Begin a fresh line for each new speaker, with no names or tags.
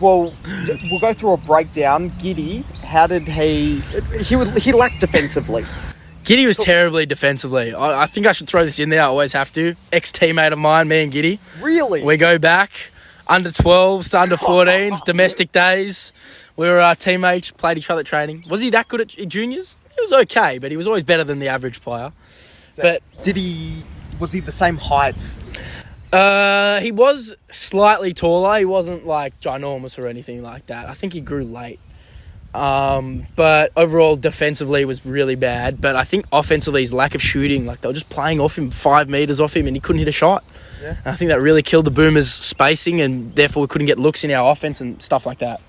well, we'll go through a breakdown. Giddey, how did he? He would, he lacked defensively.
Giddey was terribly defensively. I, I think I should throw this in there. I always have to. Ex teammate of mine, me and Giddey.
Really?
We go back under 12s to under 14s, domestic days. We were our teammates, played each other at training. Was he that good at juniors? He was okay, but he was always better than the average player. But
did he? Was he the same height?
Uh, he was slightly taller. He wasn't like ginormous or anything like that. I think he grew late. Um, but overall, defensively was really bad. But I think offensively, his lack of shooting, like they were just playing off him five meters off him, and he couldn't hit a shot.
Yeah.
And I think that really killed the Boomers' spacing, and therefore we couldn't get looks in our offense and stuff like that.